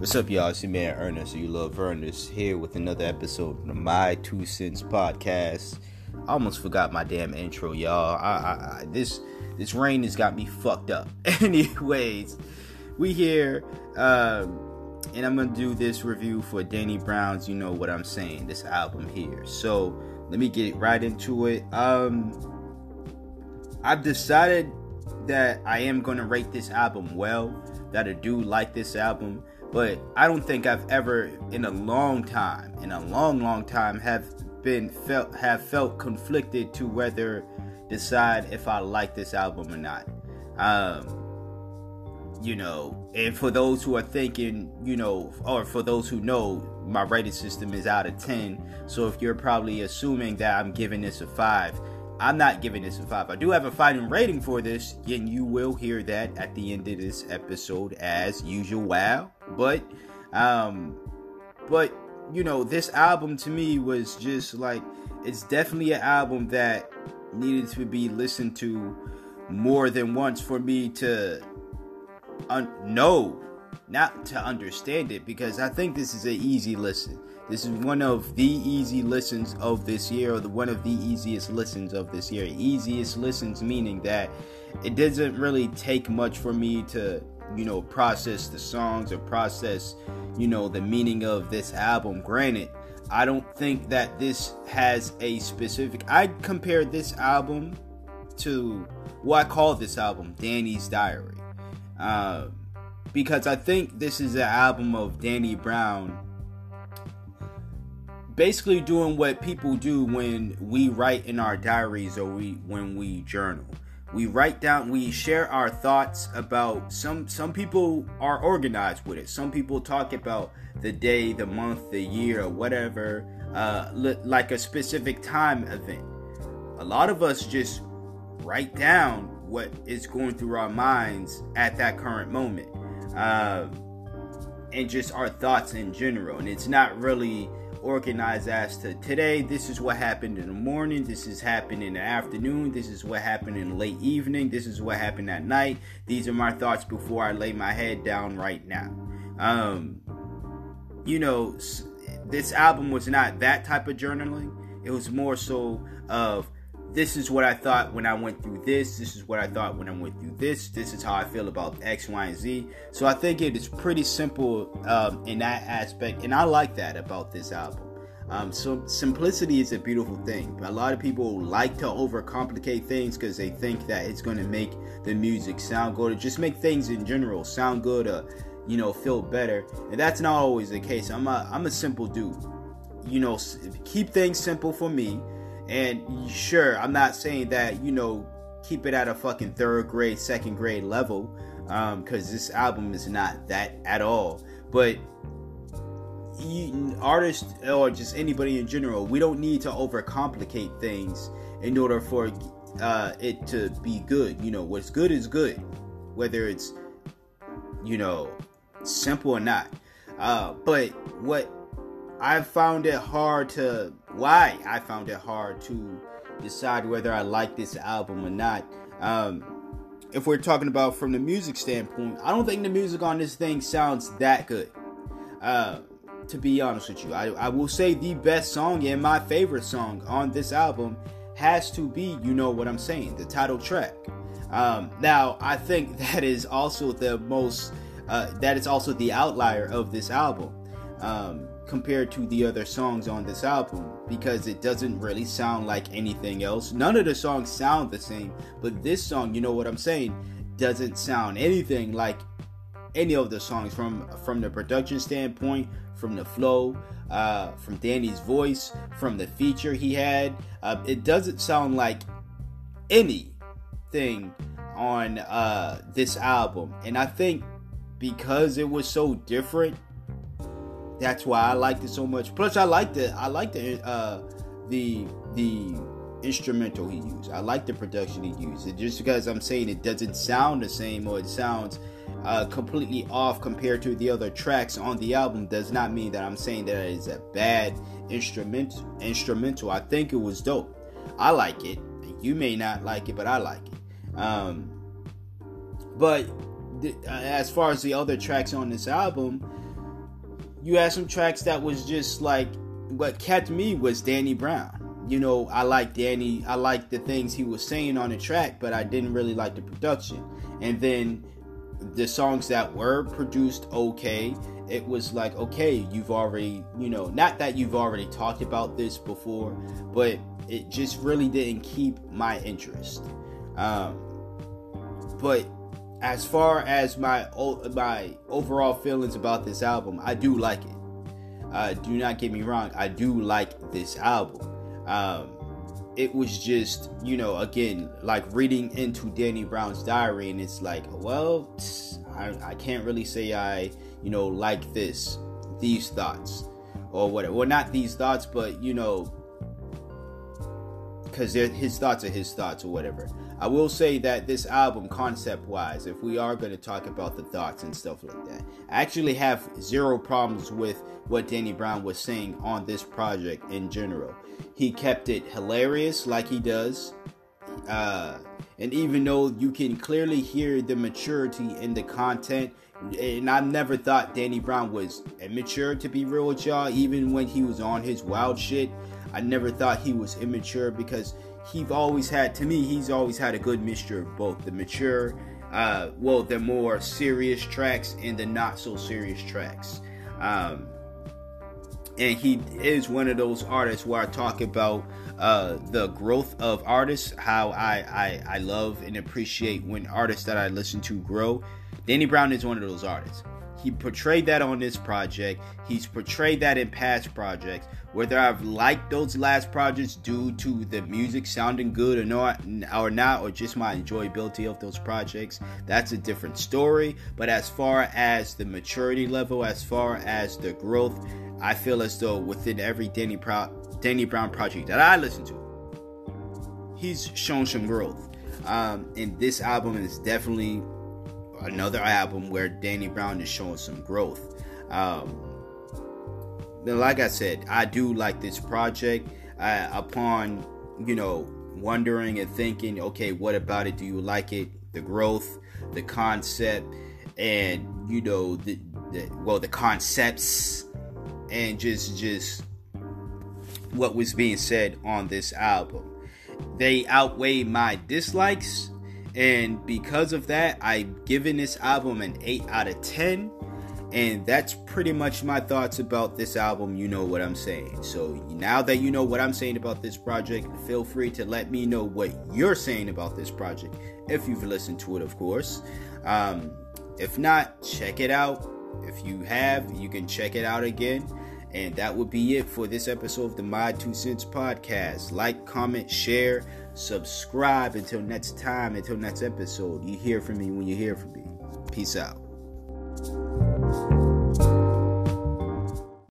What's up, y'all? It's your man Ernest, you love Ernest, here with another episode of my Two Cents podcast. I almost forgot my damn intro, y'all. I, I, I this this rain has got me fucked up. Anyways, we here, um, and I'm gonna do this review for Danny Brown's. You know what I'm saying? This album here. So let me get right into it. Um, I've decided that I am gonna rate this album well. That I do like this album but I don't think I've ever in a long time, in a long, long time, have been felt have felt conflicted to whether decide if I like this album or not. Um, you know, and for those who are thinking, you know, or for those who know, my rating system is out of 10. So if you're probably assuming that I'm giving this a 5, I'm not giving this a 5. I do have a final rating for this, and you will hear that at the end of this episode as usual. Wow. But um but you know, this album to me was just like it's definitely an album that needed to be listened to more than once for me to un- know, not to understand it, because I think this is an easy listen. This is one of the easy listens of this year, or the one of the easiest listens of this year. Easiest listens meaning that it doesn't really take much for me to, you know, process the songs or process, you know, the meaning of this album. Granted, I don't think that this has a specific. I compare this album to what I call this album, Danny's Diary, uh, because I think this is an album of Danny Brown basically doing what people do when we write in our diaries or we when we journal. We write down we share our thoughts about some some people are organized with it. Some people talk about the day the month the year or whatever uh, like a specific time event. A lot of us just write down what is going through our minds at that current moment uh, and just our thoughts in general. And it's not really organized as to today. This is what happened in the morning. This is happened in the afternoon. This is what happened in late evening. This is what happened at night. These are my thoughts before i lay my head down right now. Um you know this album was not that type of journaling. It was more so of this is what I thought when I went through this. This is what I thought when I went through this. This is how I feel about X, Y, and Z. So I think it is pretty simple um, in that aspect, and I like that about this album. Um, so simplicity is a beautiful thing. A lot of people like to overcomplicate things because they think that it's going to make the music sound good, or just make things in general sound good, or you know, feel better. And that's not always the case. I'm a I'm a simple dude. You know, keep things simple for me and sure, I'm not saying that, you know, keep it at a fucking third grade, second grade level, um, because this album is not that at all. But you, artists or just anybody in general, we don't need to overcomplicate things in order for uh, it to be good. You know, what's good is good, whether it's you know simple or not. Uh, but what I found it hard to why I found it hard to decide whether I like this album or not. Um, if we're talking about from the music standpoint, I don't think the music on this thing sounds that good. Uh, to be honest with you, I, I will say the best song and my favorite song on this album has to be "You Know What I'm Saying," the title track. Um, now, I think that is also the most uh, that is also the outlier of this album. Um, compared to the other songs on this album because it doesn't really sound like anything else. None of the songs sound the same, but this song, you know what I'm saying, doesn't sound anything like any of the songs from from the production standpoint, from the flow, uh, from Danny's voice, from the feature he had. Uh, it doesn't sound like anything on uh, this album, and I think because it was so different that's why I liked it so much. Plus, I liked it. I liked the uh, the the instrumental he used. I like the production he used. It just because I'm saying it doesn't sound the same or it sounds uh, completely off compared to the other tracks on the album does not mean that I'm saying that it is a bad instrument instrumental. I think it was dope. I like it. You may not like it, but I like it. Um, but th- uh, as far as the other tracks on this album, you had some tracks that was just like what kept me was Danny Brown. You know, I like Danny, I like the things he was saying on the track, but I didn't really like the production. And then the songs that were produced okay, it was like, okay, you've already, you know, not that you've already talked about this before, but it just really didn't keep my interest. Um, but as far as my my overall feelings about this album, I do like it. Uh, do not get me wrong, I do like this album. Um, it was just, you know, again, like reading into Danny Brown's diary, and it's like, well, I, I can't really say I, you know, like this, these thoughts, or whatever. Well, not these thoughts, but you know, because his thoughts are his thoughts or whatever. I will say that this album, concept wise, if we are going to talk about the thoughts and stuff like that, I actually have zero problems with what Danny Brown was saying on this project in general. He kept it hilarious like he does. Uh, and even though you can clearly hear the maturity in the content, and I never thought Danny Brown was immature to be real with y'all, even when he was on his wild shit. I never thought he was immature because he's always had to me he's always had a good mixture of both the mature uh, well the more serious tracks and the not so serious tracks um, and he is one of those artists where I talk about uh, the growth of artists, how I, I I love and appreciate when artists that I listen to grow. Danny Brown is one of those artists. He portrayed that on this project. He's portrayed that in past projects. Whether I've liked those last projects due to the music sounding good or not, or not, or just my enjoyability of those projects, that's a different story. But as far as the maturity level, as far as the growth, I feel as though within every Danny, Pro- Danny Brown project that I listen to, he's shown some growth. Um, and this album is definitely another album where Danny Brown is showing some growth. Um, like I said, I do like this project. Uh, upon you know wondering and thinking, okay, what about it? Do you like it? The growth, the concept, and you know the, the well the concepts, and just just what was being said on this album. They outweigh my dislikes, and because of that, I've given this album an 8 out of 10 and that's pretty much my thoughts about this album. You know what I'm saying. So now that you know what I'm saying about this project, feel free to let me know what you're saying about this project. If you've listened to it, of course. Um, if not, check it out. If you have, you can check it out again. And that would be it for this episode of the My Two Cents podcast. Like, comment, share, subscribe. Until next time, until next episode, you hear from me when you hear from me. Peace out.